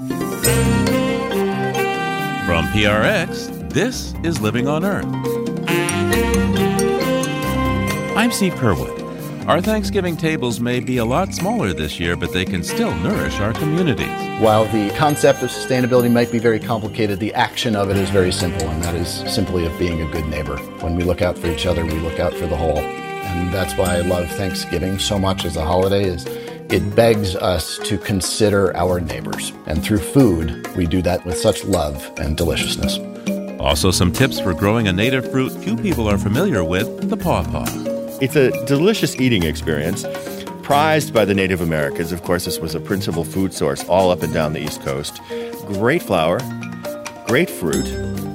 From PRX, this is Living on Earth. I'm Steve Curwood. Our Thanksgiving tables may be a lot smaller this year, but they can still nourish our communities. While the concept of sustainability might be very complicated, the action of it is very simple, and that is simply of being a good neighbor. When we look out for each other, we look out for the whole. And that's why I love Thanksgiving so much as a holiday is it begs us to consider our neighbors. And through food, we do that with such love and deliciousness. Also, some tips for growing a native fruit few people are familiar with the pawpaw. It's a delicious eating experience. Prized by the Native Americans, of course, this was a principal food source all up and down the East Coast. Great flower, great fruit,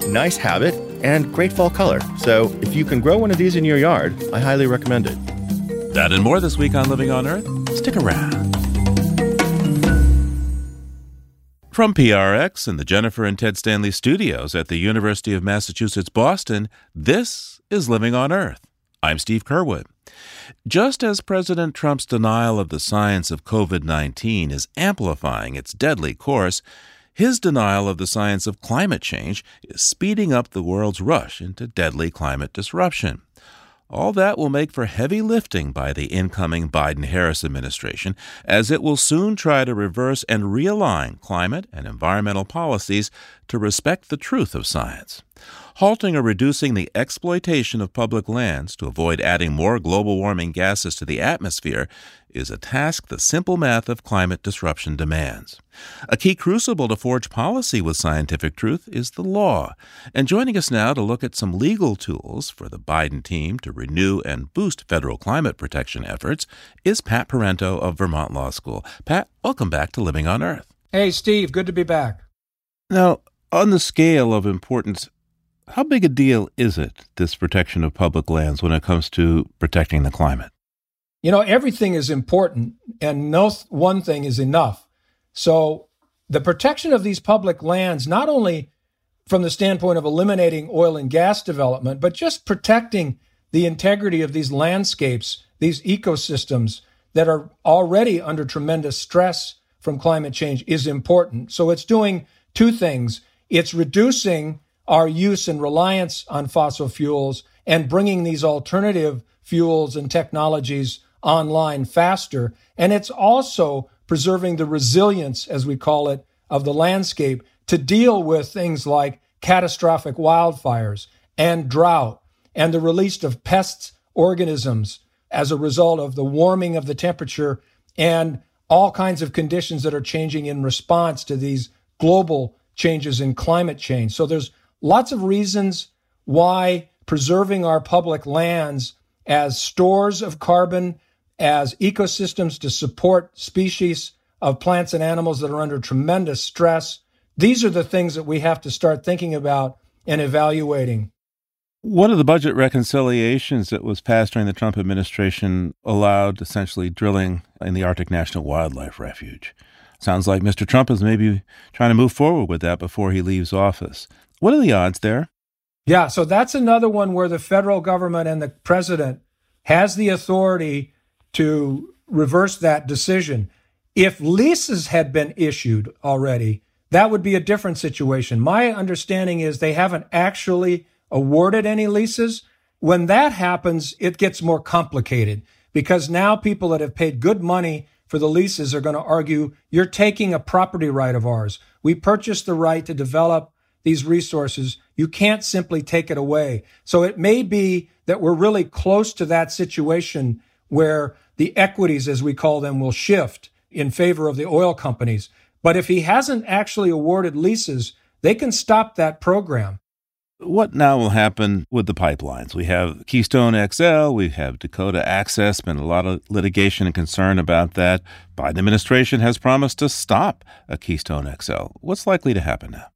nice habit, and great fall color. So, if you can grow one of these in your yard, I highly recommend it. That and more this week on Living on Earth. Stick around. From PRX and the Jennifer and Ted Stanley studios at the University of Massachusetts Boston, this is Living on Earth. I'm Steve Curwood. Just as President Trump's denial of the science of COVID 19 is amplifying its deadly course, his denial of the science of climate change is speeding up the world's rush into deadly climate disruption. All that will make for heavy lifting by the incoming Biden Harris administration, as it will soon try to reverse and realign climate and environmental policies to respect the truth of science. Halting or reducing the exploitation of public lands to avoid adding more global warming gases to the atmosphere is a task the simple math of climate disruption demands. A key crucible to forge policy with scientific truth is the law. And joining us now to look at some legal tools for the Biden team to renew and boost federal climate protection efforts is Pat Parenteau of Vermont Law School. Pat, welcome back to Living on Earth. Hey, Steve, good to be back. Now, on the scale of importance, how big a deal is it, this protection of public lands, when it comes to protecting the climate? You know, everything is important, and no one thing is enough. So, the protection of these public lands, not only from the standpoint of eliminating oil and gas development, but just protecting the integrity of these landscapes, these ecosystems that are already under tremendous stress from climate change, is important. So, it's doing two things it's reducing our use and reliance on fossil fuels and bringing these alternative fuels and technologies online faster. And it's also preserving the resilience, as we call it, of the landscape to deal with things like catastrophic wildfires and drought and the release of pests, organisms as a result of the warming of the temperature and all kinds of conditions that are changing in response to these global changes in climate change. So there's lots of reasons why preserving our public lands as stores of carbon as ecosystems to support species of plants and animals that are under tremendous stress. These are the things that we have to start thinking about and evaluating. One of the budget reconciliations that was passed during the Trump administration allowed essentially drilling in the Arctic National Wildlife Refuge. Sounds like Mr. Trump is maybe trying to move forward with that before he leaves office. What are the odds there? Yeah, so that's another one where the federal government and the president has the authority to reverse that decision. If leases had been issued already, that would be a different situation. My understanding is they haven't actually awarded any leases. When that happens, it gets more complicated because now people that have paid good money for the leases are going to argue you're taking a property right of ours. We purchased the right to develop these resources. You can't simply take it away. So it may be that we're really close to that situation where the equities, as we call them, will shift in favor of the oil companies. But if he hasn't actually awarded leases, they can stop that program. What now will happen with the pipelines? We have Keystone XL, we have Dakota Access, been a lot of litigation and concern about that. Biden administration has promised to stop a Keystone XL. What's likely to happen now?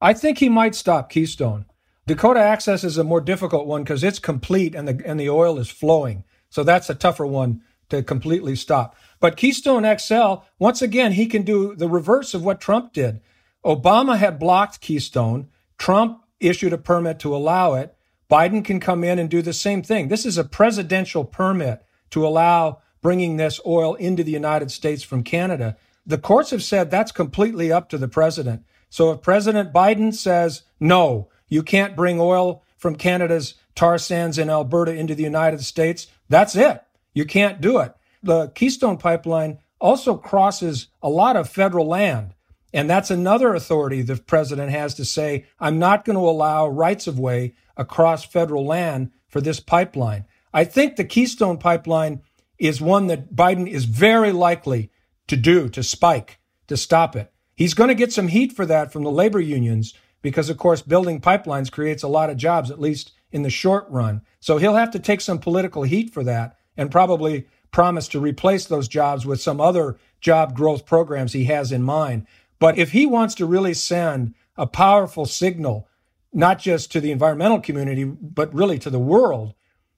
I think he might stop Keystone. Dakota Access is a more difficult one because it's complete and the and the oil is flowing. So that's a tougher one to completely stop. But Keystone XL, once again, he can do the reverse of what Trump did. Obama had blocked Keystone. Trump issued a permit to allow it. Biden can come in and do the same thing. This is a presidential permit to allow bringing this oil into the United States from Canada. the courts have said that's completely up to the president. So if President Biden says, no, you can't bring oil from Canada's tar sands in Alberta into the United States, that's it. You can't do it. The Keystone Pipeline also crosses a lot of federal land. And that's another authority the president has to say, I'm not going to allow rights of way across federal land for this pipeline. I think the Keystone Pipeline is one that Biden is very likely to do, to spike, to stop it. He's going to get some heat for that from the labor unions because, of course, building pipelines creates a lot of jobs, at least in the short run. So he'll have to take some political heat for that and probably promise to replace those jobs with some other job growth programs he has in mind. But if he wants to really send a powerful signal, not just to the environmental community, but really to the world,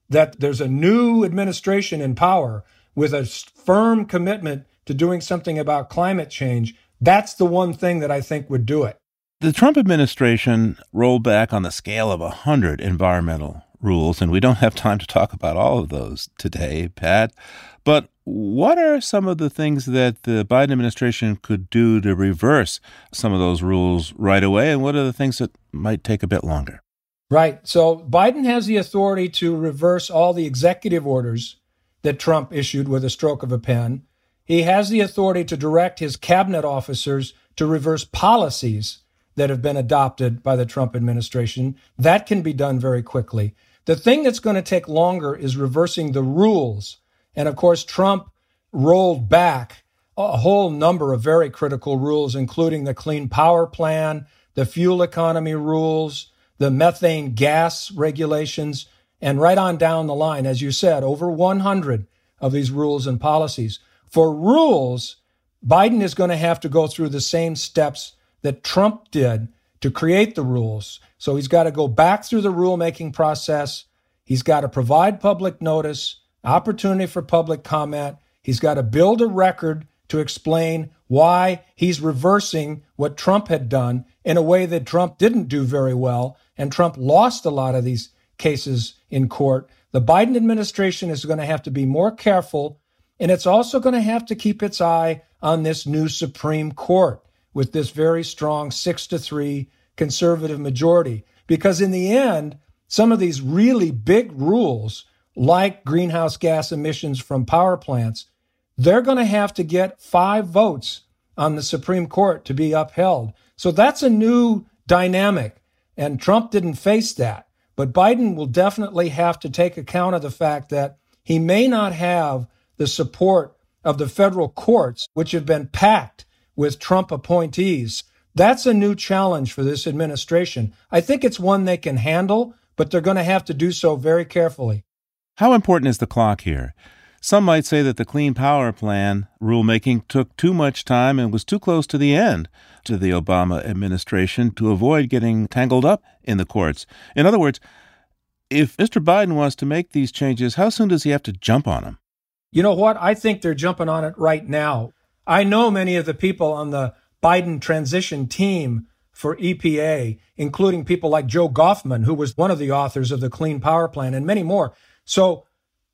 that there's a new administration in power with a firm commitment to doing something about climate change, that's the one thing that I think would do it. The Trump administration rolled back on the scale of 100 environmental rules, and we don't have time to talk about all of those today, Pat. But what are some of the things that the Biden administration could do to reverse some of those rules right away? And what are the things that might take a bit longer? Right. So Biden has the authority to reverse all the executive orders that Trump issued with a stroke of a pen. He has the authority to direct his cabinet officers to reverse policies that have been adopted by the Trump administration. That can be done very quickly. The thing that's going to take longer is reversing the rules. And of course, Trump rolled back a whole number of very critical rules, including the Clean Power Plan, the fuel economy rules, the methane gas regulations, and right on down the line, as you said, over 100 of these rules and policies. For rules, Biden is going to have to go through the same steps that Trump did to create the rules. So he's got to go back through the rulemaking process. He's got to provide public notice, opportunity for public comment. He's got to build a record to explain why he's reversing what Trump had done in a way that Trump didn't do very well. And Trump lost a lot of these cases in court. The Biden administration is going to have to be more careful, and it's also going to have to keep its eye on this new Supreme Court with this very strong six to three conservative majority. Because in the end, some of these really big rules, like greenhouse gas emissions from power plants, they're going to have to get five votes on the Supreme Court to be upheld. So that's a new dynamic. And Trump didn't face that. But Biden will definitely have to take account of the fact that he may not have the support of the federal courts, which have been packed with Trump appointees. That's a new challenge for this administration. I think it's one they can handle, but they're going to have to do so very carefully. How important is the clock here? Some might say that the Clean Power Plan rulemaking took too much time and was too close to the end to the Obama administration to avoid getting tangled up in the courts. In other words, if Mr. Biden wants to make these changes, how soon does he have to jump on them? You know what? I think they're jumping on it right now. I know many of the people on the Biden transition team for EPA, including people like Joe Goffman, who was one of the authors of the Clean Power Plan, and many more. So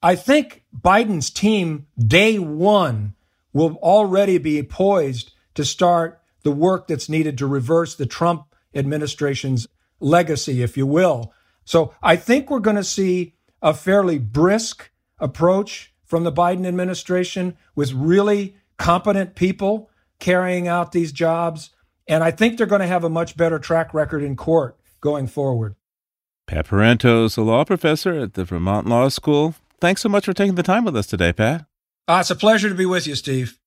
I think Biden's team, day one, will already be poised to start the work that's needed to reverse the Trump administration's legacy, if you will. So I think we're going to see a fairly brisk approach from the Biden administration with really competent people carrying out these jobs. And I think they're going to have a much better track record in court going forward. Pat Parenteau is a law professor at the Vermont Law School. Thanks so much for taking the time with us today, Pat. Uh, it's a pleasure to be with you, Steve.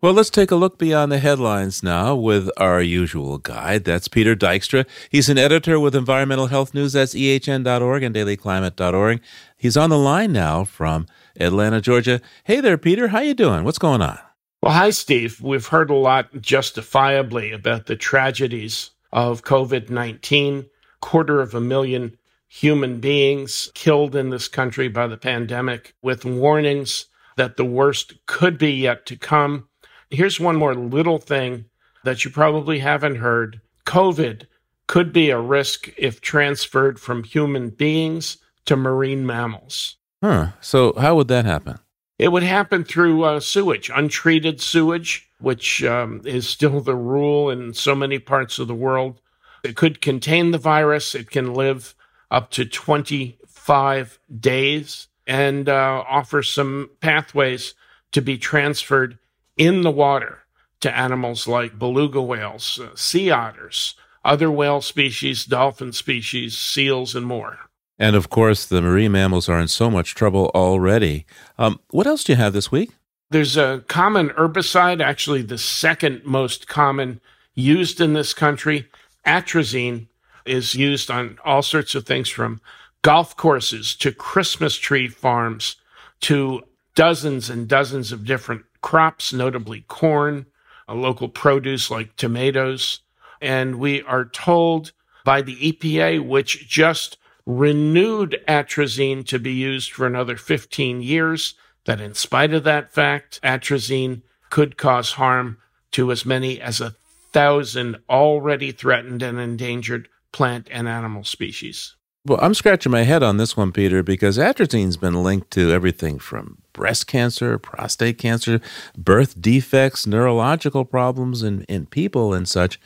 Well, let's take a look beyond the headlines now with our usual guide. That's Peter Dykstra. He's an editor with Environmental Health News. That's ehn.org and dailyclimate.org. He's on the line now from Atlanta, Georgia. Hey there, Peter. How you doing? What's going on? Well, hi, Steve. We've heard a lot justifiably about the tragedies of COVID 19. Quarter of a million human beings killed in this country by the pandemic, with warnings that the worst could be yet to come Here's one more little thing that you probably haven't heard COVID could be a risk if transferred from human beings to marine mammals. Huh. So, how would that happen? It would happen through uh, sewage, untreated sewage, which um, is still the rule in so many parts of the world. It could contain the virus. It can live up to 25 days and uh, offer some pathways to be transferred in the water to animals like beluga whales, uh, sea otters, other whale species, dolphin species, seals, and more. And of course, the marine mammals are in so much trouble already. Um, what else do you have this week? There's a common herbicide, actually, the second most common used in this country. Atrazine is used on all sorts of things from golf courses to Christmas tree farms to dozens and dozens of different crops, notably corn, a local produce like tomatoes. And we are told by the EPA, which just renewed atrazine to be used for another 15 years, that in spite of that fact, atrazine could cause harm to as many as a thousand already threatened and endangered plant and animal species. Well, I'm scratching my head on this one, Peter, because atrazine's been linked to everything from breast cancer, prostate cancer, birth defects, neurological problems in, in people and such.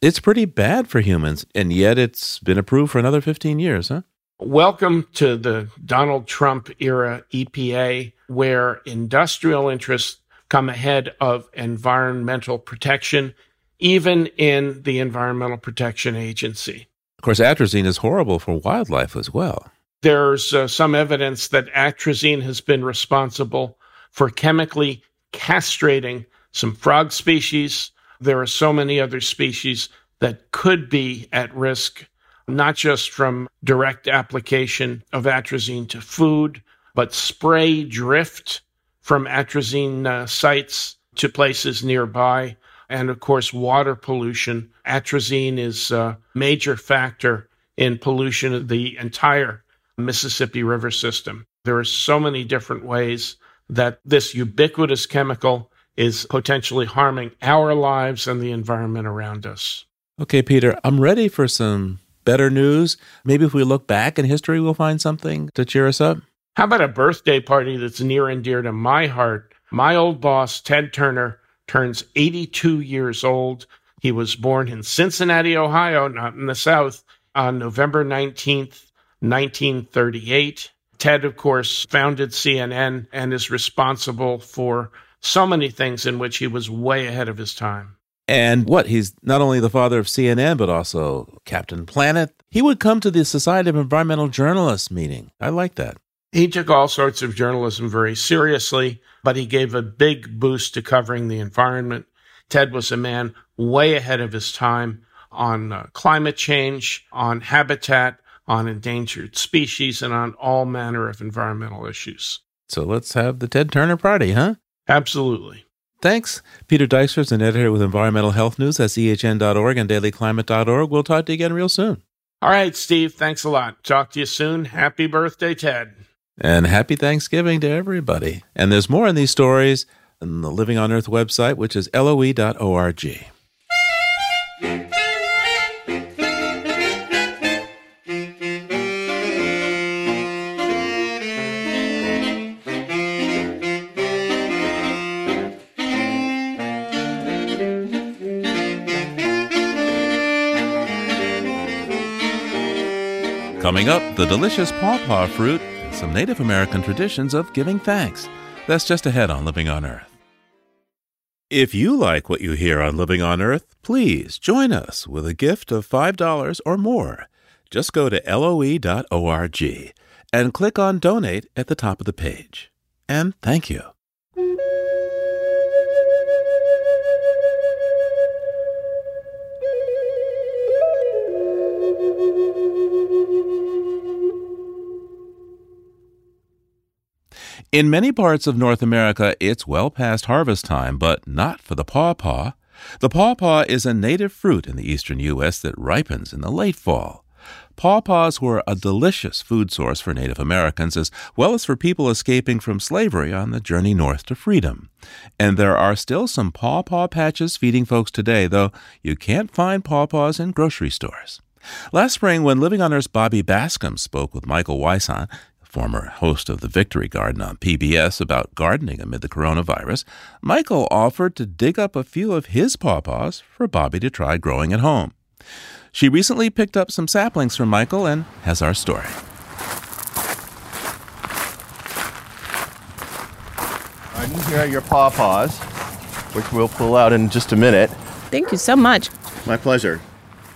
It's pretty bad for humans, and yet it's been approved for another 15 years, huh? Welcome to the Donald Trump era EPA, where industrial interests come ahead of environmental protection, even in the Environmental Protection Agency. Of course, atrazine is horrible for wildlife as well. There's uh, some evidence that atrazine has been responsible for chemically castrating some frog species. There are so many other species that could be at risk, not just from direct application of atrazine to food, but spray drift from atrazine uh, sites to places nearby and of course water pollution. Atrazine is a major factor in pollution of the entire Mississippi River system. There are so many different ways that this ubiquitous chemical is potentially harming our lives and the environment around us. Okay, Peter, I'm ready for some better news. Maybe if we look back in history, we'll find something to cheer us up. How about a birthday party that's near and dear to my heart? My old boss, Ted Turner, turns 82 years old. He was born in Cincinnati, Ohio, not in the South, on November 19th, 1938. Ted, of course, founded CNN and is responsible for so many things in which he was way ahead of his time. And what? He's not only the father of CNN, but also Captain Planet. He would come to the Society of Environmental Journalists meeting. I like that. He took all sorts of journalism very seriously, but he gave a big boost to covering the environment. Ted was a man way ahead of his time on uh, climate change, on habitat, on endangered species, and on all manner of environmental issues. So let's have the Ted Turner party, huh? Absolutely. Thanks. Peter Dykstra is an editor with Environmental Health News at ehn.org and dailyclimate.org. We'll talk to you again real soon. All right, Steve. Thanks a lot. Talk to you soon. Happy birthday, Ted. And happy Thanksgiving to everybody. And there's more in these stories on the Living on Earth website, which is loe.org. Coming up, the delicious pawpaw fruit some Native American traditions of giving thanks. That's just ahead on Living on Earth. If you like what you hear on Living on Earth, please join us with a gift of $5 or more. Just go to loe.org and click on Donate at the top of the page. And thank you. In many parts of North America, it's well past harvest time, but not for the pawpaw. The pawpaw is a native fruit in the eastern U.S. that ripens in the late fall. Pawpaws were a delicious food source for Native Americans as well as for people escaping from slavery on the journey north to freedom. And there are still some pawpaw patches feeding folks today, though you can't find pawpaws in grocery stores. Last spring, when Living on Earth's Bobby Bascomb spoke with Michael Weishan, former host of the Victory Garden on PBS, about gardening amid the coronavirus, Michael offered to dig up a few of his pawpaws for Bobby to try growing at home. She recently picked up some saplings from Michael and has our story. And here are your pawpaws, which we'll pull out in just a minute. Thank you so much. My pleasure.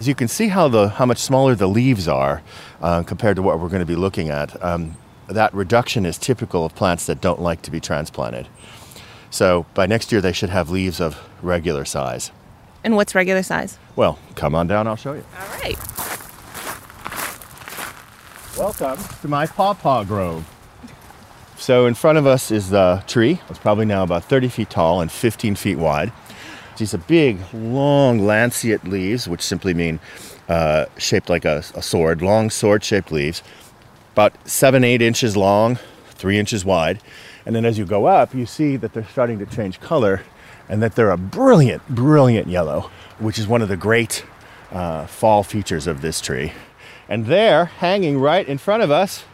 As you can see how the how much smaller the leaves are uh, compared to what we're going to be looking at. Um, that reduction is typical of plants that don't like to be transplanted. So by next year, they should have leaves of regular size. And what's regular size? Well, come on down, I'll show you. All right. Welcome to my pawpaw grove. So in front of us is the tree. It's probably now about 30 feet tall and 15 feet wide. These are big, long, lanceate leaves, which simply mean uh, shaped like a, a sword, long sword-shaped leaves, about seven, eight inches long, three inches wide. And then as you go up, you see that they're starting to change color and that they're a brilliant, brilliant yellow, which is one of the great uh, fall features of this tree. And there, hanging right in front of us,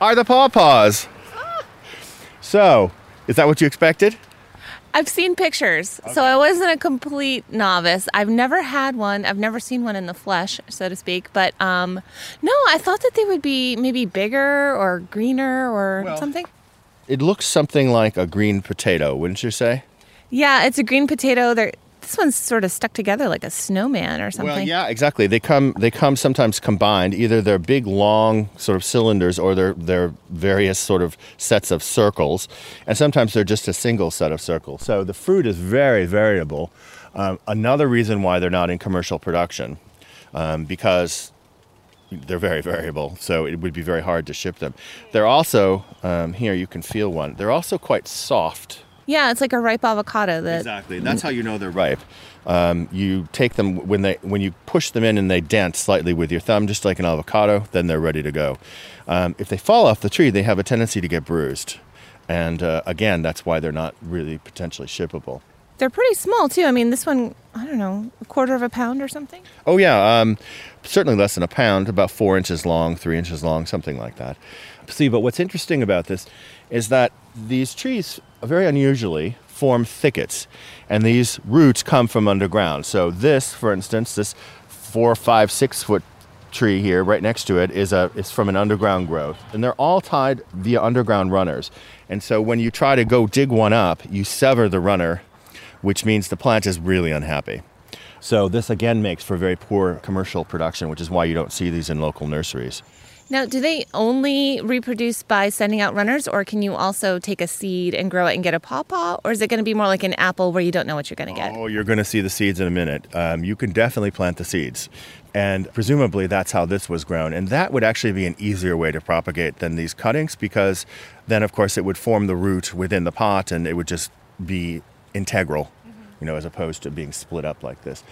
are the pawpaws. So, is that what you expected? I've seen pictures, so I wasn't a complete novice. I've never had one. I've never seen one in the flesh, so to speak. But um, no, I thought that they would be maybe bigger or greener or Well- something. It looks something like a green potato, wouldn't you say? Yeah, it's a green potato. They're, this one's sort of stuck together like a snowman or something. Well, yeah, exactly. They come they come sometimes combined. Either they're big long sort of cylinders or they're they're various sort of sets of circles, and sometimes they're just a single set of circles. So the fruit is very variable. Um, another reason why they're not in commercial production, um, because they're very variable. So it would be very hard to ship them. They're also um, here. You can feel one. They're also quite soft. Yeah, it's like a ripe avocado. That Exactly. That's how you know they're ripe. Um, you take them when they when you push them in and they dent slightly with your thumb, just like an avocado. Then they're ready to go. Um, if they fall off the tree, they have a tendency to get bruised, and uh, again, that's why they're not really potentially shippable. they're pretty small too. I mean, this one, I don't know, a quarter of a pound or something. Oh yeah, um, certainly less than a pound, about four inches long, three inches long, something like that. See, but what's interesting about this is that these trees very unusually form thickets, and these roots come from underground. So this, for instance, this four, five, six foot tree here, right next to it, is a is from an underground growth, and they're all tied via underground runners. And so when you try to go dig one up, you sever the runner, which means the plant is really unhappy. So this again makes for very poor commercial production, which is why you don't see these in local nurseries. Now, do they only reproduce by sending out runners, or can you also take a seed and grow it and get a pawpaw? Or is it going to be more like an apple where you don't know what you're going to get? Oh, you're going to see the seeds in a minute. Um, you can definitely plant the seeds. And presumably that's how this was grown. And that would actually be an easier way to propagate than these cuttings because then, of course, it would form the root within the pot and it would just be integral, you know, as opposed to being split up like this.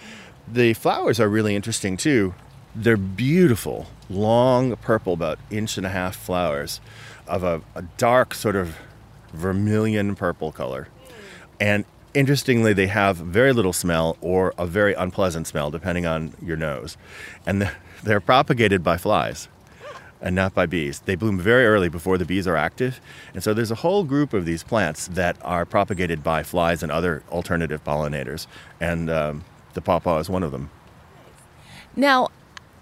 The flowers are really interesting too. They're beautiful, long purple, about inch and a half flowers of a, a dark sort of vermilion purple color. And interestingly, they have very little smell or a very unpleasant smell, depending on your nose. And they're- propagated by flies and not by bees. They bloom very early before the bees are active. And so there's a whole group of these plants that are propagated by flies and other alternative pollinators. And um, the pawpaw is one of them. Now,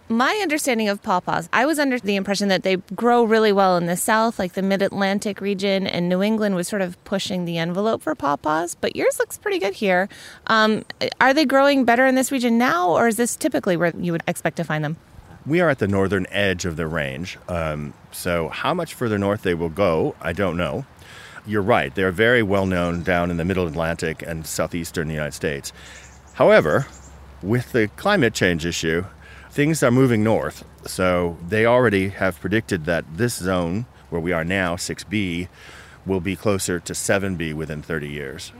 my understanding of pawpaws, I was under the impression that they grow really well in the South, like the Mid Atlantic region, and New England was sort of pushing the envelope for pawpaws. But yours looks pretty good here. Um, are they growing better in this region now, or is this typically where you would expect to find them? We are at the northern edge of the range. Um, so, how much further north they will go, I don't know. You're right, they're very well known down in the middle Atlantic and southeastern United States. However, with the climate change issue, things are moving north. So, they already have predicted that this zone, where we are now, 6B, will be closer to 7B within 30 years.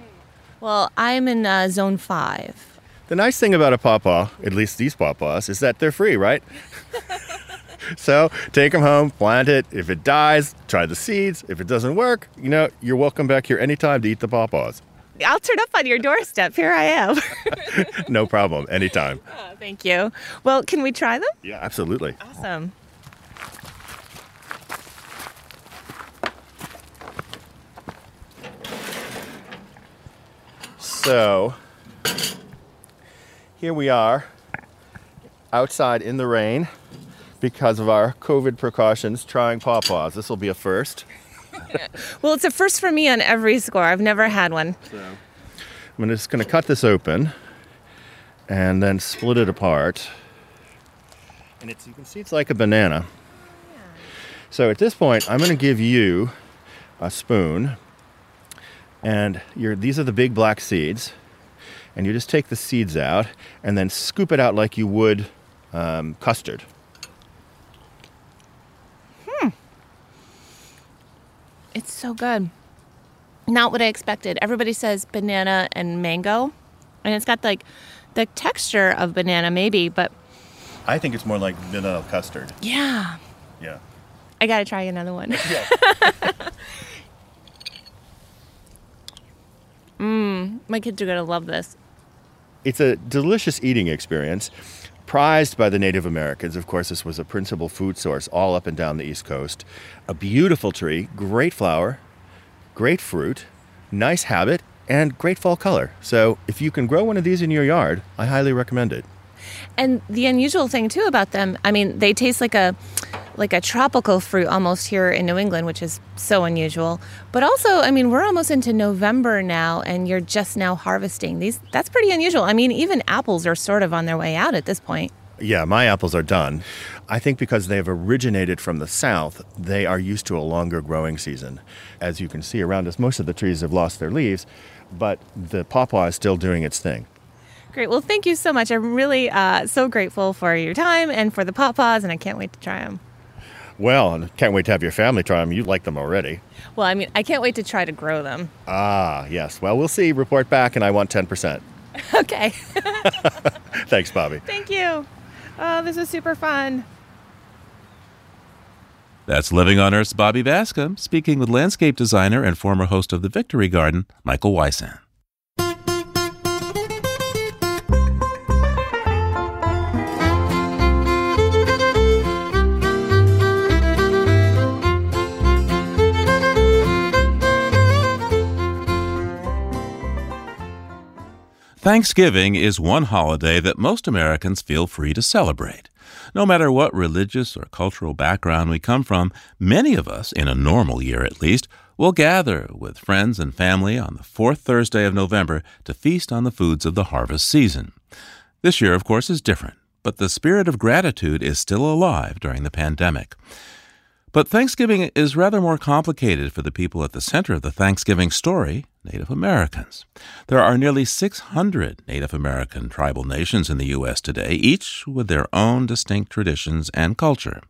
Well, I'm in uh, zone five. The nice thing about a pawpaw, at least these pawpaws, is that they're free, right? so take them home, plant it. If it dies, try the seeds. If it doesn't work, you know, you're welcome back here anytime to eat the pawpaws. I'll turn up on your doorstep. Here I am. no problem, anytime. Oh, thank you. Well, can we try them? Yeah, absolutely. Awesome. So, here we are outside in the rain because of our COVID precautions trying pawpaws. This will be a first. well, it's a first for me on every score. I've never had one. So. I'm just going to cut this open and then split it apart. And it's you can see it's like a banana. Yeah. So at this point, I'm going to give you a spoon and these are the big black seeds and you just take the seeds out and then scoop it out like you would um, custard. It's so good. Not what I expected. Everybody says banana and mango, and it's got like the texture of banana, maybe, but I think it's more like vanilla custard. Yeah. Yeah. I gotta try another one. Yeah. Mmm, my kids are gonna love this. It's a delicious eating experience, prized by the Native Americans. Of course, this was a principal food source all up and down the East Coast. A beautiful tree, great flower, great fruit, nice habit, and great fall color. So, if you can grow one of these in your yard, I highly recommend it. And the unusual thing too about them, I mean, they taste like a like a tropical fruit almost here in New England, which is so unusual. But also, I mean, we're almost into November now and you're just now harvesting these. That's pretty unusual. I mean, even apples are sort of on their way out at this point. Yeah, my apples are done. I think because they have originated from the south, they are used to a longer growing season. As you can see around us, most of the trees have lost their leaves, but the pawpaw is still doing its thing. Great. Well, thank you so much. I'm really uh, so grateful for your time and for the pawpaws, and I can't wait to try them. Well, and can't wait to have your family try them. You like them already. Well, I mean, I can't wait to try to grow them. Ah, yes. Well, we'll see. Report back, and I want 10%. okay. Thanks, Bobby. Thank you. Oh, this was super fun. That's Living on Earth's Bobby Bascomb speaking with landscape designer and former host of the Victory Garden, Michael Weishan. Thanksgiving is one holiday that most Americans feel free to celebrate. No matter what religious or cultural background we come from, many of us, in a normal year at least, will gather with friends and family on the fourth Thursday of November to feast on the foods of the harvest season. This year, of course, is different, but the spirit of gratitude is still alive during the pandemic. But Thanksgiving is rather more complicated for the people at the center of the Thanksgiving story, Native Americans. There are nearly 600 Native American tribal nations in the U.S. today, each with their own distinct traditions and culture.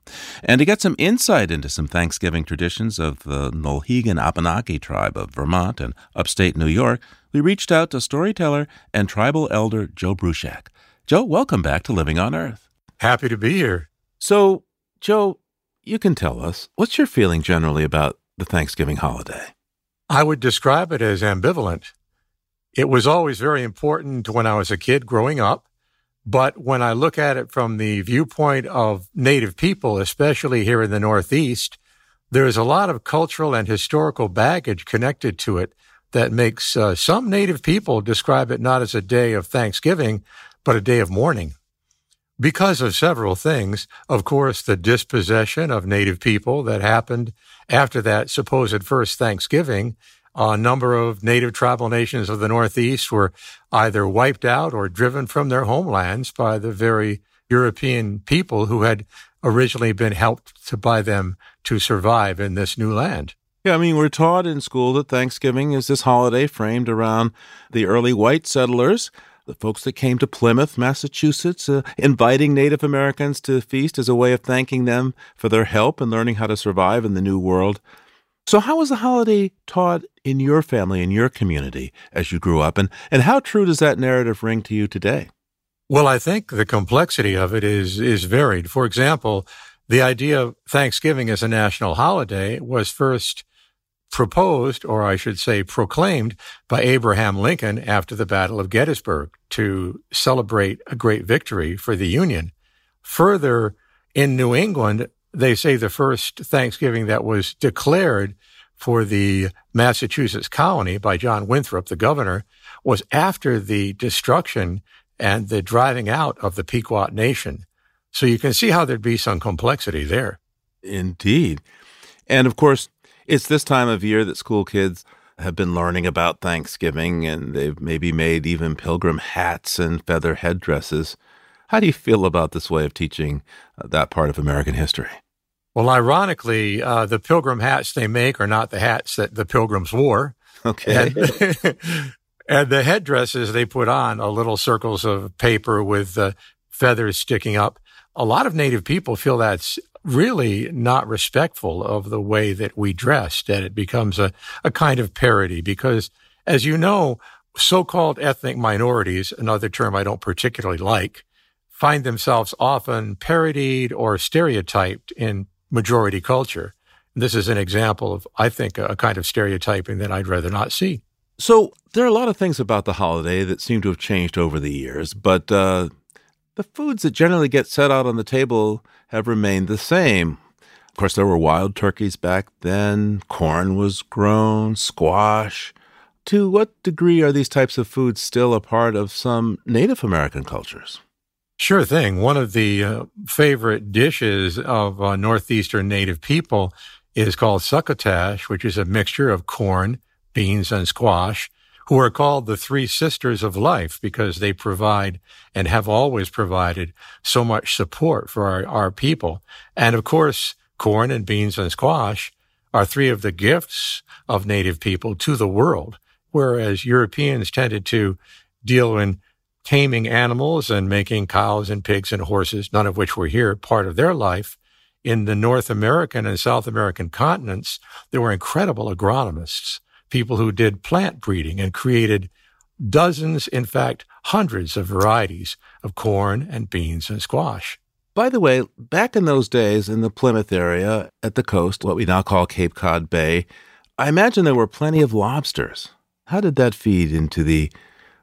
And to get some insight into some Thanksgiving traditions of the Nulhegan Abenaki tribe of Vermont and upstate New York, we reached out to storyteller and tribal elder Joe Bruchac. Joe, welcome back to Living on Earth. Happy to be here. So, Joe, you can tell us what's your feeling generally about the Thanksgiving holiday? I would describe it as ambivalent. It was always very important when I was a kid growing up. But when I look at it from the viewpoint of Native people, especially here in the Northeast, there is a lot of cultural and historical baggage connected to it that makes uh, some Native people describe it not as a day of Thanksgiving, but a day of mourning because of several things. Of course, the dispossession of native people that happened after that supposed first Thanksgiving. A number of native tribal nations of the Northeast were either wiped out or driven from their homelands by the very European people who had originally been helped to by them to survive in this new land. Yeah, I mean, we're taught in school that Thanksgiving is this holiday framed around the early white settlers the folks that came to Plymouth, Massachusetts, uh, inviting Native Americans to feast as a way of thanking them for their help in learning how to survive in the New World. So, how was the holiday taught in your family, in your community as you grew up? And, and how true does that narrative ring to you today? Well, I think the complexity of it is, is varied. For example, the idea of Thanksgiving as a national holiday was first proposed, or I should say proclaimed, by Abraham Lincoln after the Battle of Gettysburg to celebrate a great victory for the Union. Further, in New England, they say the first Thanksgiving that was declared for the Massachusetts colony by John Winthrop, the governor, was after the destruction and the driving out of the Pequot Nation. So you can see how there'd be some complexity there. Indeed. And of course, it's this time of year that school kids have been learning about Thanksgiving and they've maybe made even pilgrim hats and feather headdresses. How do you feel about this way of teaching uh, that part of American history? Well, ironically, uh, the pilgrim hats they make are not the hats that the pilgrims wore. Okay. And, and the headdresses they put on are little circles of paper with uh, feathers sticking up. A lot of Native people feel that's really not respectful of the way that we dress, that it becomes a, a kind of parody because, as you know, so-called ethnic minorities, another term I don't particularly like, find themselves often parodied or stereotyped in majority culture. This is an example of, I think, a kind of stereotyping that I'd rather not see. So there are a lot of things about the holiday that seem to have changed over the years, but uh, the foods that generally get set out on the table have remained the same. Of course, there were wild turkeys back then, corn was grown, squash. To what degree are these types of foods still a part of some Native American cultures? Sure thing. One of the uh, favorite dishes of uh, Northeastern Native people is called succotash, which is a mixture of corn, beans, and squash who are called the three sisters of life because they provide and have always provided so much support for our, our people. And of course, corn and beans and squash are three of the gifts of native people to the world, whereas Europeans tended to deal in taming animals and making cows and pigs and horses, none of which were here, part of their life. In the North American and South American continents, there were incredible agronomists people who did plant breeding and created dozens, in fact, hundreds of varieties of corn and beans and squash. By the way, back in those days in the Plymouth area at the coast, what we now call Cape Cod Bay, I imagine there were plenty of lobsters. How did that feed into the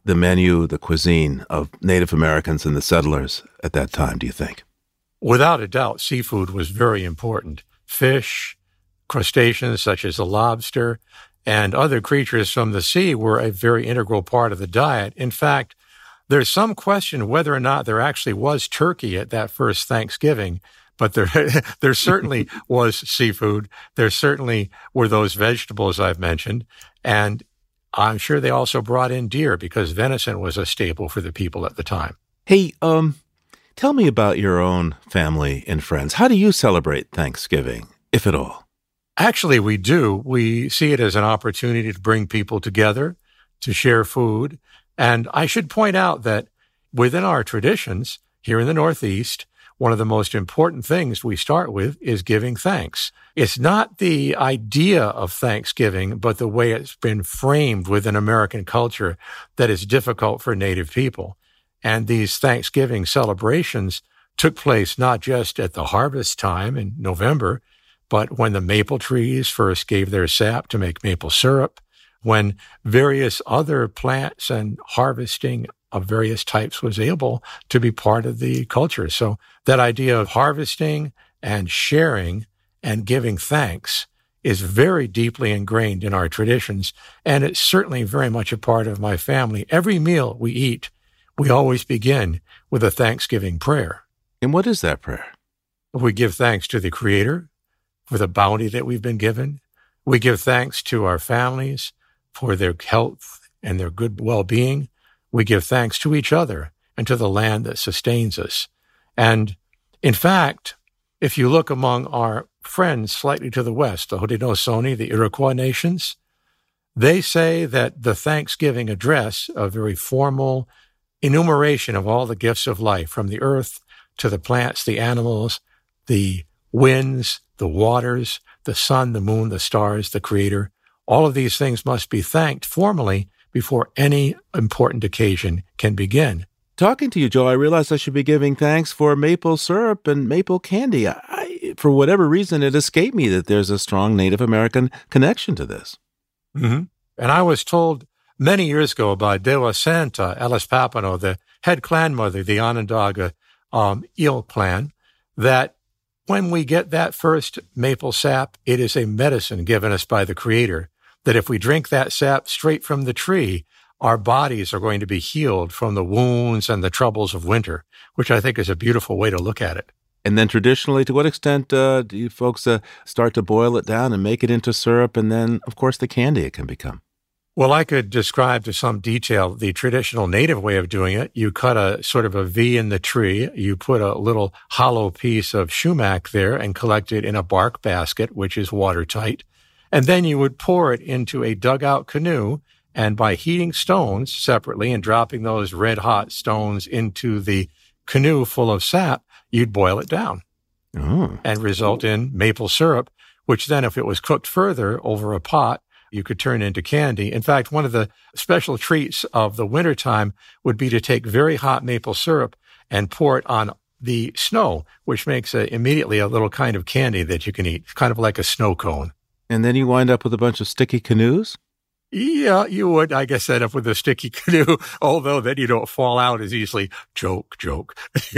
the menu, the cuisine of Native Americans and the settlers at that time, do you think? Without a doubt, seafood was very important. Fish, crustaceans such as the lobster, and other creatures from the sea were a very integral part of the diet. In fact, there's some question whether or not there actually was turkey at that first Thanksgiving, but there, there certainly was seafood. There certainly were those vegetables I've mentioned. And I'm sure they also brought in deer because venison was a staple for the people at the time. Hey, um, tell me about your own family and friends. How do you celebrate Thanksgiving, if at all? Actually, we do. We see it as an opportunity to bring people together, to share food. And I should point out that within our traditions here in the Northeast, one of the most important things we start with is giving thanks. It's not the idea of Thanksgiving, but the way it's been framed within American culture that is difficult for Native people. And these Thanksgiving celebrations took place not just at the harvest time in November, but when the maple trees first gave their sap to make maple syrup, when various other plants and harvesting of various types was able to be part of the culture. So that idea of harvesting and sharing and giving thanks is very deeply ingrained in our traditions. And it's certainly very much a part of my family. Every meal we eat, we always begin with a Thanksgiving prayer. And what is that prayer? We give thanks to the Creator, for the bounty that we've been given. We give thanks to our families for their health and their good well-being. We give thanks to each other and to the land that sustains us. And in fact, if you look among our friends slightly to the west, the Haudenosaunee, the Iroquois nations, they say that the Thanksgiving address, a very formal enumeration of all the gifts of life from the earth to the plants, the animals, the winds, the waters, the sun, the moon, the stars, the creator. All of these things must be thanked formally before any important occasion can begin. Talking to you, Joe, I realized I should be giving thanks for maple syrup and maple candy. I, for whatever reason, it escaped me that there's a strong Native American connection to this. Mm-hmm. And I was told many years ago by Dewasentah Alice Papineau, the head clan mother, the Onondaga um, eel clan, that when we get that first maple sap, it is a medicine given us by the Creator. That if we drink that sap straight from the tree, our bodies are going to be healed from the wounds and the troubles of winter, which I think is a beautiful way to look at it. And then traditionally, to what extent uh, do you folks uh, start to boil it down and make it into syrup? And then, of course, the candy it can become. Well, I could describe to some detail the traditional native way of doing it. You cut a sort of a V in the tree. You put a little hollow piece of sumac there and collect it in a bark basket, which is watertight. And then you would pour it into a dugout canoe. And by heating stones separately and dropping those red hot stones into the canoe full of sap, you'd boil it down oh. and result in maple syrup, which then, if it was cooked further over a pot, you could turn into candy. In fact, one of the special treats of the wintertime would be to take very hot maple syrup and pour it on the snow, which makes a, immediately a little kind of candy that you can eat, kind of like a snow cone. And then you wind up with a bunch of sticky canoes? Yeah, you would, I guess, end up with a sticky canoe, although then you don't fall out as easily. Joke, joke.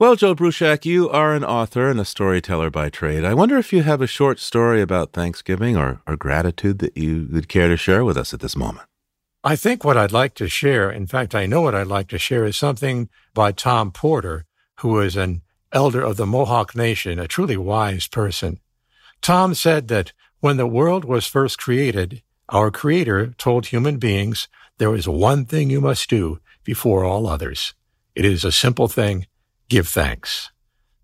Well, Joe Bruchac, you are an author and a storyteller by trade. I wonder if you have a short story about Thanksgiving or, or gratitude that you would care to share with us at this moment. I think what I'd like to share, in fact, I know what I'd like to share, is something by Tom Porter, who is an elder of the Mohawk Nation, a truly wise person. Tom said that when the world was first created, our Creator told human beings there is one thing you must do before all others. It is a simple thing give thanks.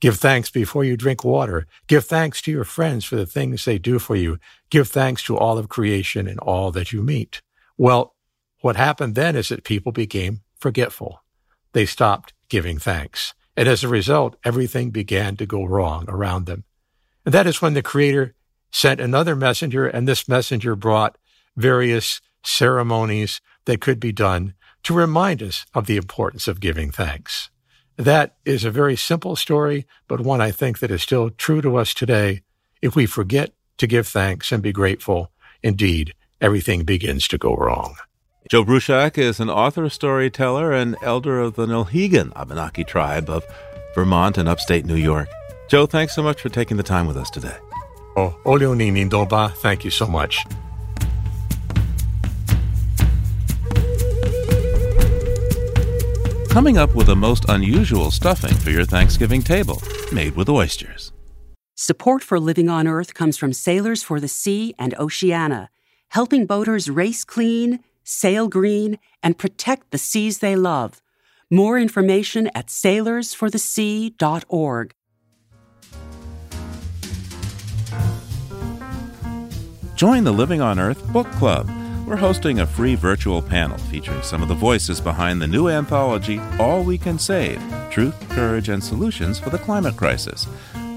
Give thanks before you drink water. Give thanks to your friends for the things they do for you. Give thanks to all of creation and all that you meet. Well, what happened then is that people became forgetful. They stopped giving thanks. And as a result, everything began to go wrong around them. And that is when the Creator sent another messenger, and this messenger brought various ceremonies that could be done to remind us of the importance of giving thanks. That is a very simple story, but one I think that is still true to us today. If we forget to give thanks and be grateful, indeed, everything begins to go wrong. Joe Bruchac is an author, storyteller, and elder of the Nulhegan Abenaki tribe of Vermont and upstate New York. Joe, thanks so much for taking the time with us today. Oh, Oleoni Nindoba, thank you so much. Coming up with a most unusual stuffing for your Thanksgiving table, made with oysters. Support for Living on Earth comes from Sailors for the Sea and Oceana, helping boaters race clean, sail green, and protect the seas they love. More information at sailorsforthesea.org. Join the Living on Earth Book Club we're hosting a free virtual panel featuring some of the voices behind the new anthology, All We Can Save Truth, Courage, and Solutions for the Climate Crisis.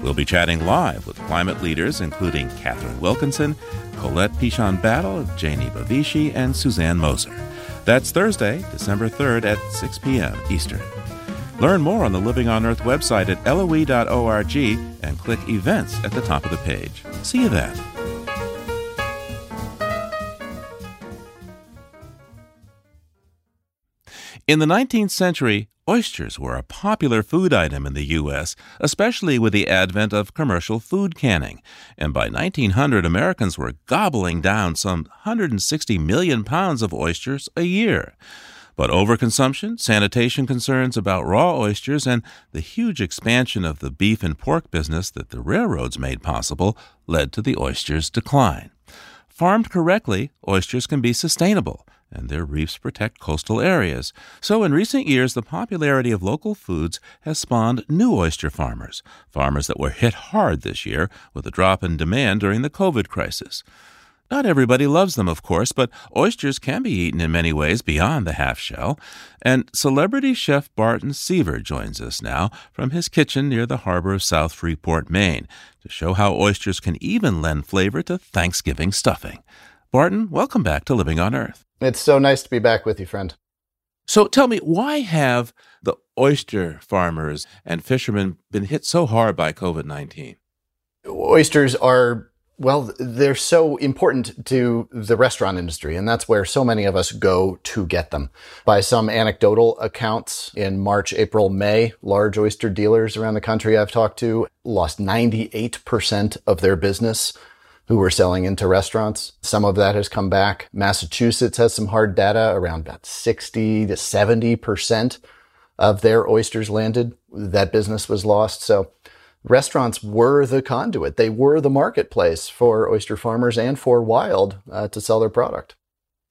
We'll be chatting live with climate leaders including Katharine Wilkinson, Colette Pichon Battle, Jainey Bavishi, and Susanne Moser. That's Thursday, December 3rd at 6 p.m. Eastern. Learn more on the Living on Earth website at loe.org and click Events at the top of the page. See you then. In the 19th century, oysters were a popular food item in the U.S., especially with the advent of commercial food canning. And by 1900, Americans were gobbling down some 160 million pounds of oysters a year. But overconsumption, sanitation concerns about raw oysters, and the huge expansion of the beef and pork business that the railroads made possible led to the oyster's decline. Farmed correctly, oysters can be sustainable and their reefs protect coastal areas. So, in recent years, the popularity of local foods has spawned new oyster farmers, farmers that were hit hard this year with a drop in demand during the COVID crisis. Not everybody loves them, of course, but oysters can be eaten in many ways beyond the half shell. And celebrity chef Barton Seaver joins us now from his kitchen near the harbor of South Freeport, Maine, to show how oysters can even lend flavor to Thanksgiving stuffing. Barton, welcome back to Living on Earth. It's so nice to be back with you, friend. So tell me, why have the oyster farmers and fishermen been hit so hard by COVID 19? Oysters are well, they're so important to the restaurant industry, and that's where so many of us go to get them. By some anecdotal accounts, in March, April, May, large oyster dealers around the country I've talked to lost 98% of their business who were selling into restaurants. Some of that has come back. Massachusetts has some hard data around about 60 to 70% of their oysters landed. That business was lost. So restaurants were the conduit. They were the marketplace for oyster farmers and for wild uh, to sell their product.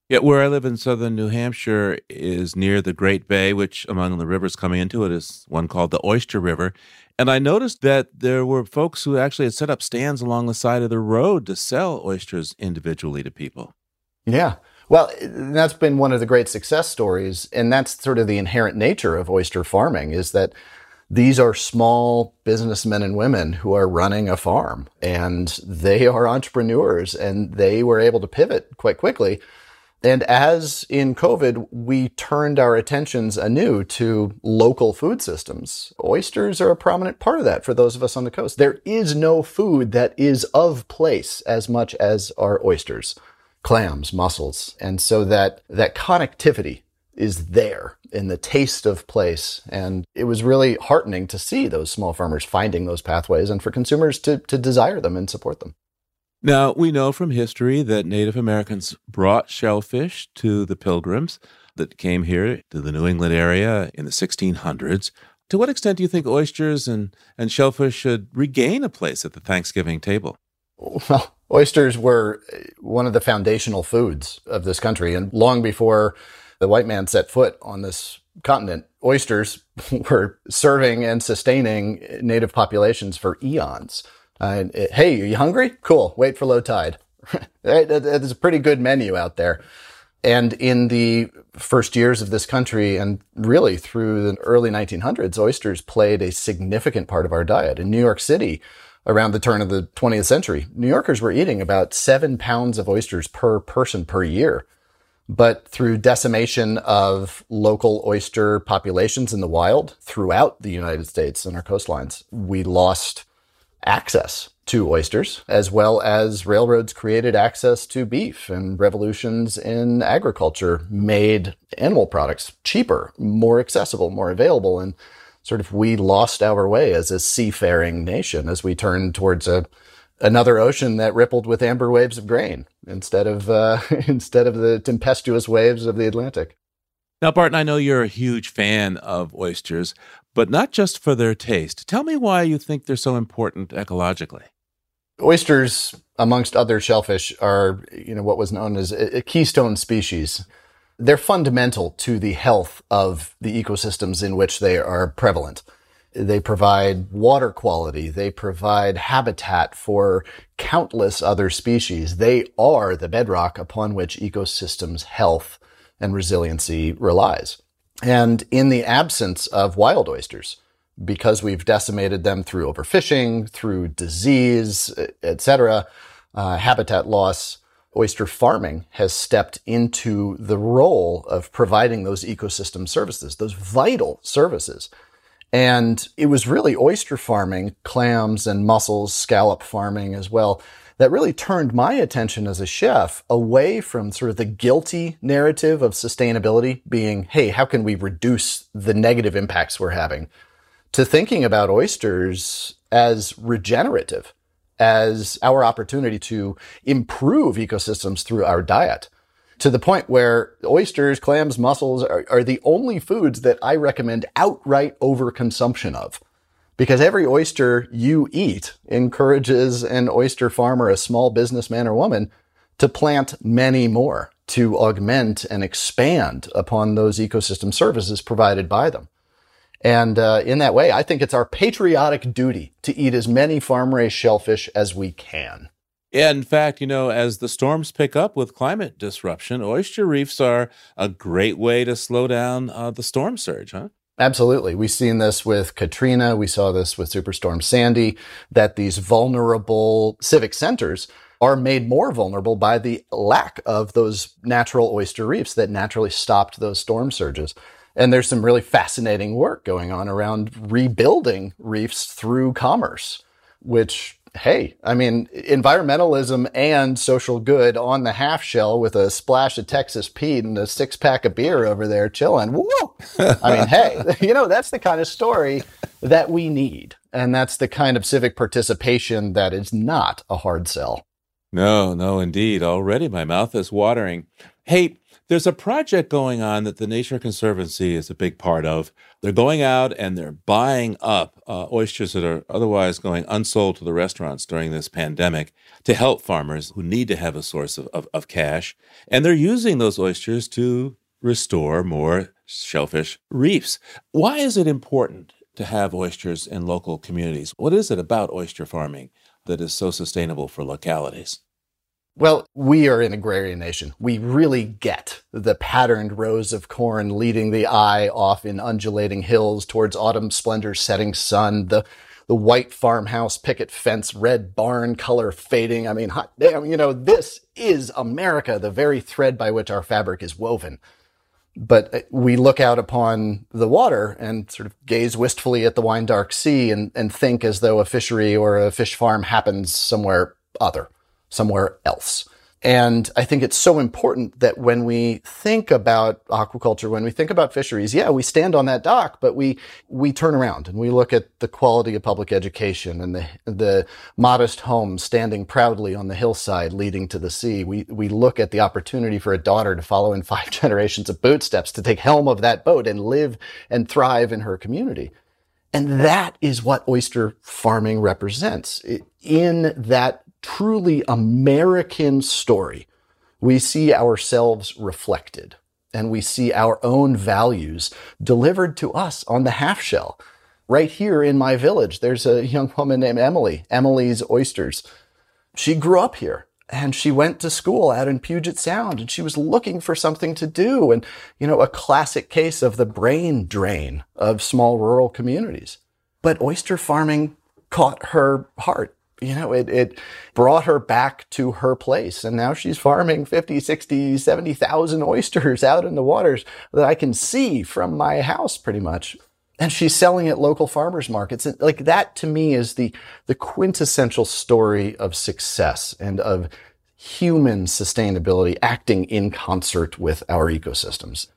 Yeah, where I live in southern New Hampshire is near the Great Bay, which among the rivers coming into it is one called the Oyster River. And I noticed that there were folks who actually had set up stands along the side of the road to sell oysters individually to people. Yeah. Well, eh, that's been one of the great success stories. And that's sort of the inherent nature of oyster farming is that these are small businessmen and women who are running a farm and they are entrepreneurs and they were able to pivot quite quickly. And as in COVID, we turned our attentions anew to local food systems. Oysters are a prominent part of that for those of us on the coast. There is no food that is of place as much as our oysters, clams, mussels. And so that, that connectivity is there in the taste of place. And it was really heartening to see those small farmers finding those pathways and for consumers to, to desire them and support them. Now, we know from history that Native Americans brought shellfish to the pilgrims that came here to the New England area in the 1600s. To what extent do you think oysters and, and shellfish should regain a place at the Thanksgiving table? Well, oysters were uh, one of the foundational foods of this country. And long before the white man set foot on this continent, oysters were serving and sustaining native populations for eons. Uh, it, hey, are you hungry? Cool. Wait for low tide. There's a pretty good menu out there. And in the first years of this country and really through the early 1900s, oysters played a significant part of our diet. In New York City, around the turn of the 20th century, New Yorkers were eating about seven pounds of oysters per person per year. But through decimation of local oyster populations in the wild throughout the United States and our coastlines, we lost access to oysters, as well as railroads created access to beef and revolutions in agriculture made animal products cheaper, more accessible, more available. And sort of we lost our way as a seafaring nation as we turned towards a another ocean that rippled with amber waves of grain instead of uh, instead of the tempestuous waves of the Atlantic. Now, Barton, I know you're a huge fan of oysters, but not just for their taste. Tell me why you think they're so important ecologically. Oysters, amongst other shellfish, are you know what was known as a keystone species. They're fundamental to the health of the ecosystems in which they are prevalent. They provide water quality. They provide habitat for countless other species. They are the bedrock upon which ecosystems health and resiliency relies. And in the absence of wild oysters, because we've decimated them through overfishing, through disease, etc., uh, habitat loss, oyster farming has stepped into the role of providing those ecosystem services, those vital services and it was really oyster farming, clams and mussels, scallop farming as well, that really turned my attention as a chef away from sort of the guilty narrative of sustainability being, hey, how can we reduce the negative impacts we're having? To thinking about oysters as regenerative, as our opportunity to improve ecosystems through our diet to the point where oysters, clams, mussels are, are the only foods that I recommend outright overconsumption of. Because every oyster you eat encourages an oyster farmer, a small businessman or woman, to plant many more to augment and expand upon those ecosystem services provided by them. And uh, in that way, I think it's our patriotic duty to eat as many farm raised shellfish as we can. In fact, you know, as the storms pick up with climate disruption, oyster reefs are a great way to slow down uh, the storm surge, huh? Absolutely. We've seen this with Katrina. We saw this with Superstorm Sandy, that these vulnerable civic centers are made more vulnerable by the lack of those natural oyster reefs that naturally stopped those storm surges. And there's some really fascinating work going on around rebuilding reefs through commerce, which hey, I mean, environmentalism and social good on the half shell with a splash of Texas Pete and a six pack of beer over there chilling. Woo! I mean, hey, you know, that's the kind of story that we need. And that's the kind of civic participation that is not a hard sell. No, no, indeed. Already my mouth is watering. Hey, there's a project going on that the Nature Conservancy is a big part of. They're going out and they're buying up uh, oysters that are otherwise going unsold to the restaurants during this pandemic to help farmers who need to have a source of, of, of cash. And they're using those oysters to restore more shellfish reefs. Why is it important to have oysters in local communities? What is it about oyster farming that is so sustainable for localities? Well, we are an agrarian nation. We really get the patterned rows of corn leading the eye off in undulating hills towards autumn splendor, setting sun, the the white farmhouse picket fence, red barn color fading. I mean, hot damn, you know, this is America, the very thread by which our fabric is woven. But uh, we look out upon the water and sort of gaze wistfully at the wine dark sea and, and think as though a fishery or a fish farm happens somewhere other somewhere else. And I think it's so important that when we think about aquaculture, when we think about fisheries, yeah, we stand on that dock, but we, we turn around and we look at the quality of public education and the, the modest home standing proudly on the hillside leading to the sea. We, we look at the opportunity for a daughter to follow in five generations of bootsteps, to take helm of that boat and live and thrive in her community. And that is what oyster farming represents. In that truly American story, we see ourselves reflected and we see our own values delivered to us on the half shell. Right here in my village, there's a young woman named Emily, Emily's Oysters. She grew up here and she went to school out in Puget Sound and she was looking for something to do. And, you know, a classic case of the brain drain of small rural communities. But oyster farming caught her heart you know, it, it brought her back to her place. And now she's farming 50, 60, 70,000 oysters out in the waters that I can see from my house pretty much. And she's selling at local farmers markets. And like that to me is the, the quintessential story of success and of human sustainability acting in concert with our ecosystems.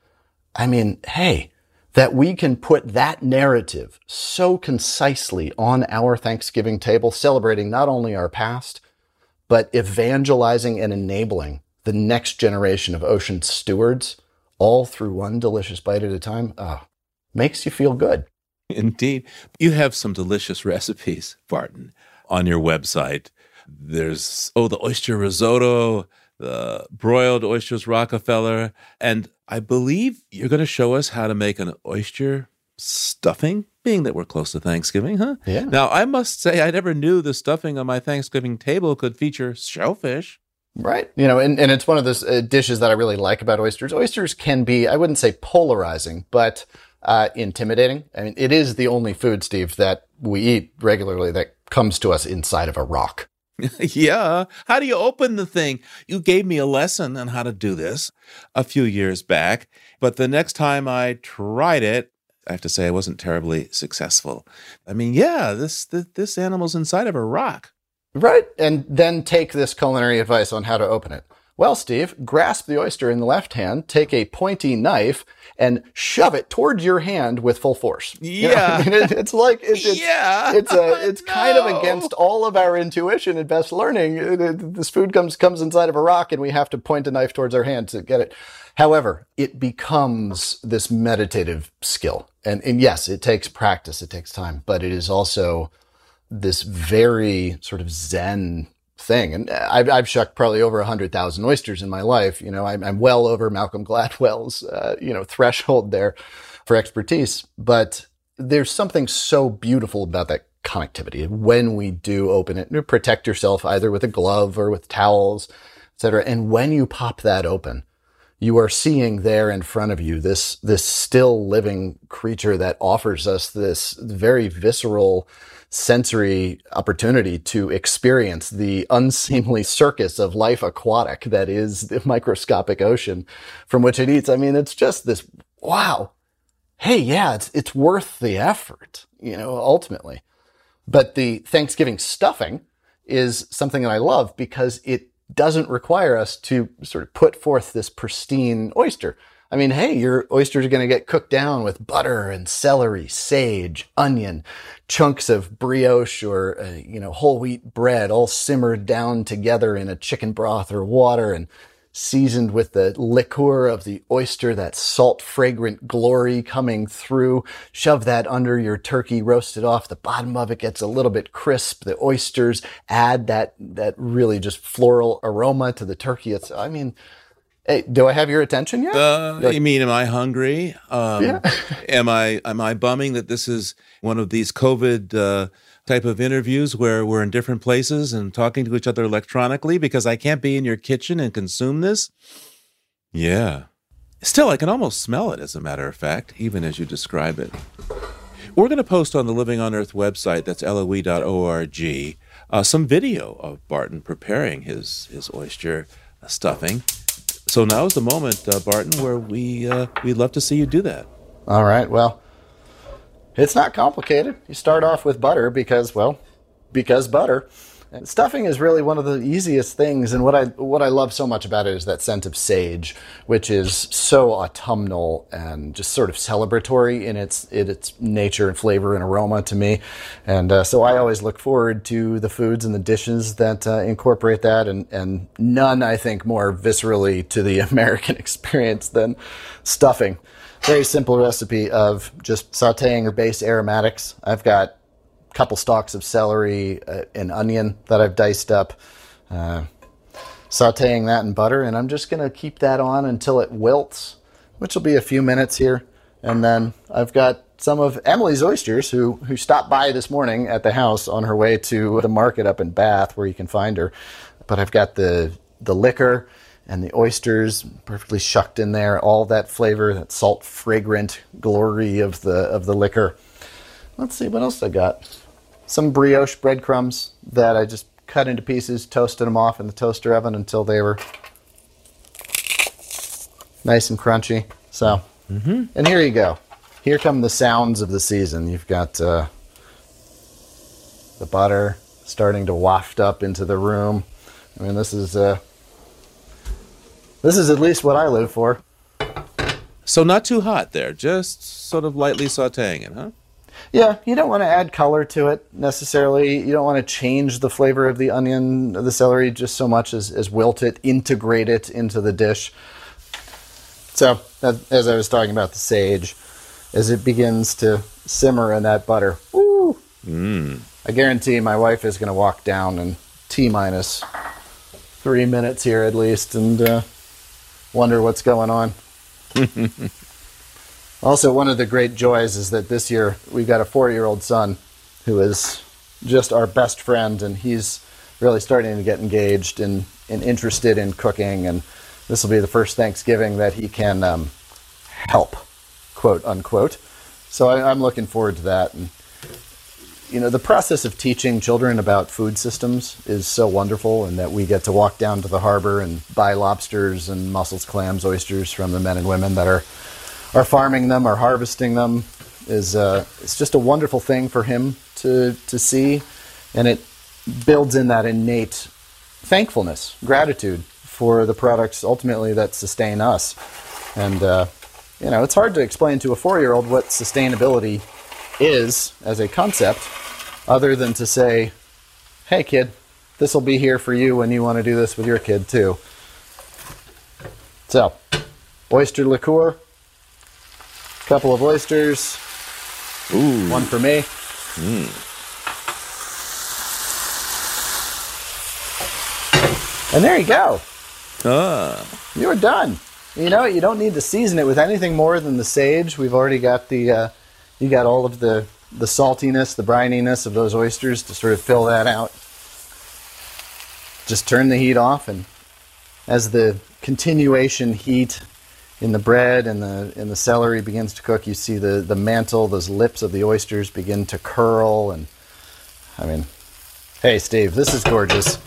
I mean, hey, that we can put that narrative so concisely on our Thanksgiving table, celebrating not only our past, but evangelizing and enabling the next generation of ocean stewards, all through one delicious bite at a time, oh, makes you feel good. Indeed. You have some delicious recipes, Barton, on your website. There's, oh, the oyster risotto, the broiled oysters Rockefeller, and I believe you're going to show us how to make an oyster stuffing, being that we're close to Thanksgiving, huh? Yeah. Now, I must say, I never knew the stuffing on my Thanksgiving table could feature shellfish. Right. You know, and, and it's one of those uh, dishes that I really like about oysters. Oysters can be, I wouldn't say polarizing, but uh, intimidating. I mean, it is the only food, Steve, that we eat regularly that comes to us inside of a rock. yeah. How do you open the thing? You gave me a lesson on how to do this a few years back, but the next time I tried it, I have to say I wasn't terribly successful. I mean, yeah, this this, this animal's inside of a rock. Right. And then take this culinary advice on how to open it. Well, Steve, grasp the oyster in the left hand, take a pointy knife, and shove it towards your hand with full force. Yeah, you know, I mean, it, it's like it's, it's yeah, it's a it's no. kind of against all of our intuition and best learning. It, it, this food comes comes inside of a rock, and we have to point a knife towards our hand to get it. However, it becomes this meditative skill, and and yes, it takes practice, it takes time, but it is also this very sort of zen thing. And I've, I've shucked probably over a hundred thousand oysters in my life. You know, I'm, I'm well over Malcolm Gladwell's, uh, you know, threshold there for expertise. But there's something so beautiful about that connectivity. When we do open it, protect yourself either with a glove or with towels, etc. And when you pop that open, you are seeing there in front of you this this still living creature that offers us this very visceral sensory opportunity to experience the unseemly circus of life aquatic that is the microscopic ocean from which it eats. I mean, it's just this wow. Hey, yeah, it's it's worth the effort, you know, ultimately. But the Thanksgiving stuffing is something that I love because it doesn't require us to sort of put forth this pristine oyster. I mean, hey, your oysters are going to get cooked down with butter and celery, sage, onion, chunks of brioche or, uh, you know, whole wheat bread all simmered down together in a chicken broth or water and seasoned with the liquor of the oyster, that salt fragrant glory coming through. Shove that under your turkey, roast it off. The bottom of it gets a little bit crisp. The oysters add that, that really just floral aroma to the turkey. It's, I mean, Hey, do I have your attention yet? Uh, like, you mean, am I hungry? Um, yeah. am I am I bumming that this is one of these COVID uh, type of interviews where we're in different places and talking to each other electronically because I can't be in your kitchen and consume this? Yeah. Still, I can almost smell it, as a matter of fact, even as you describe it. We're going to post on the Living on Earth website, that's loe.org, uh, some video of Barton preparing his, his oyster stuffing. So now is the moment, uh, Barton, where we uh, we'd love to see you do that. All right. Well, it's not complicated. You start off with butter because, well, because butter. Stuffing is really one of the easiest things, and what I what I love so much about it is that scent of sage, which is so autumnal and just sort of celebratory in its in its nature and flavor and aroma to me, and uh, so I always look forward to the foods and the dishes that uh, incorporate that, and and none I think more viscerally to the American experience than stuffing very simple recipe of just sauteing your base aromatics. I've got couple stalks of celery, uh, an onion that I've diced up, uh, sauteing that in butter, and I'm just going to keep that on until it wilts, which will be a few minutes here. And then I've got some of Emily's oysters who who stopped by this morning at the house on her way to the market up in Bath where you can find her. But I've got the the liquor and the oysters perfectly shucked in there, all that flavor, that salt fragrant glory of the of the liquor. Let's see what else I got. Some brioche breadcrumbs that I just cut into pieces, toasted them off in the toaster oven until they were nice and crunchy. So, mm-hmm. and here you go. Here come the sounds of the season. You've got uh, the butter starting to waft up into the room. I mean, this is uh, this is at least what I live for. So not too hot there, just sort of lightly sautéing it, huh? Yeah, you don't want to add color to it necessarily. You don't want to change the flavor of the onion, the celery, just so much as, as wilt it, integrate it into the dish. So, as I was talking about the sage, as it begins to simmer in that butter, woo, mm. I guarantee my wife is going to walk down in T minus three minutes here at least and uh, wonder what's going on. also, one of the great joys is that this year we've got a four year old son who is just our best friend, and he's really starting to get engaged and, and interested in cooking. And this will be the first Thanksgiving that he can um, help, quote unquote. So I, I'm looking forward to that. And you know, the process of teaching children about food systems is so wonderful, and that we get to walk down to the harbor and buy lobsters and mussels, clams, oysters from the men and women that are are farming them or harvesting them is uh, it's just a wonderful thing for him to to see, and it builds in that innate thankfulness, gratitude for the products ultimately that sustain us, and uh, you know, it's hard to explain to a four year old what sustainability is as a concept other than to say, hey, kid, this will be here for you when you want to do this with your kid, too. So, oyster liqueur, couple of oysters, Ooh. one for me. Mm. And there you go. Ah. You're done. You know, you don't need to season it with anything more than the sage. We've already got the uh, you got all of the the saltiness, the brininess of those oysters to sort of fill that out. Just turn the heat off, and as the continuation heat in the bread and the and the celery begins to cook, you see the the mantle, those lips of the oysters begin to curl, and I mean, hey, Steve, this is gorgeous.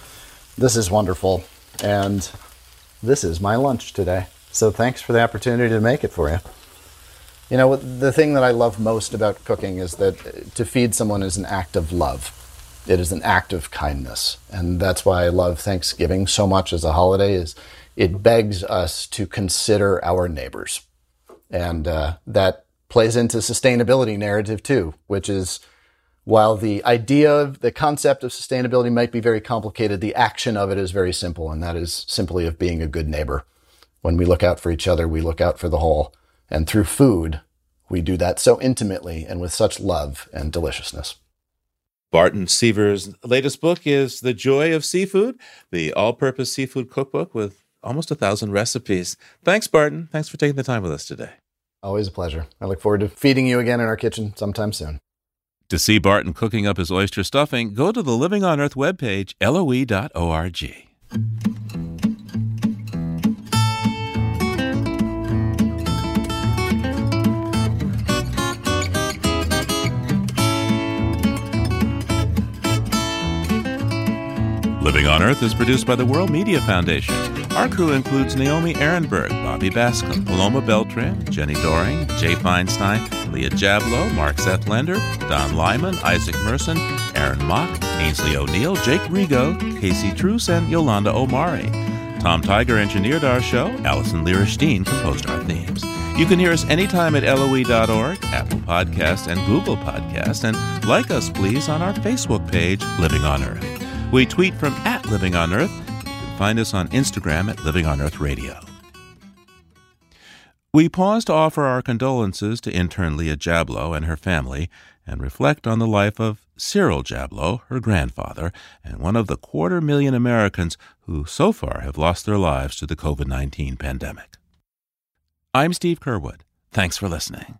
This is wonderful, and this is my lunch today. So thanks for the opportunity to make it for you. You know, the thing that I love most about cooking is that to feed someone is an act of love. It is an act of kindness, and that's why I love Thanksgiving so much as a holiday. Is it begs us to consider our neighbors. And uh, that plays into sustainability narrative too, which is while the idea of the concept of sustainability might be very complicated, the action of it is very simple, and that is simply of being a good neighbor. When we look out for each other, we look out for the whole. And through food, we do that so intimately and with such love and deliciousness. Barton Seaver's latest book is The Joy of Seafood, the all purpose seafood cookbook with almost a thousand recipes. Thanks, Barton. Thanks for taking the time with us today. Always a pleasure. I look forward to feeding you again in our kitchen sometime soon. To see Barton cooking up his oyster stuffing, go to the Living on Earth webpage, loe.org. Living on Earth is produced by the World Media Foundation. Our crew includes Naomi Arenberg, Bobby Bascomb, Paloma Beltran, Jenni Doering, Jay Feinstein, Leah Jablow, Mark Seth Lender, Don Lyman, Isaac Merson, Aaron Mock, Aynsley O'Neill, Jake Rego, Casey Truce, and Yolanda Omari. Tom Tiger engineered our show. Alison Lirish-Dean composed our themes. You can hear us anytime at loe.org, Apple Podcast, and Google Podcast. And like us, please, on our Facebook page, Living on Earth. We tweet from at Living on Earth. Find us on Instagram at Living on Earth Radio. We pause to offer our condolences to intern Leah Jablow and her family and reflect on the life of Cyril Jablow, her grandfather, and one of the quarter million Americans who so far have lost their lives to the COVID 19 pandemic. I'm Steve Curwood. Thanks for listening.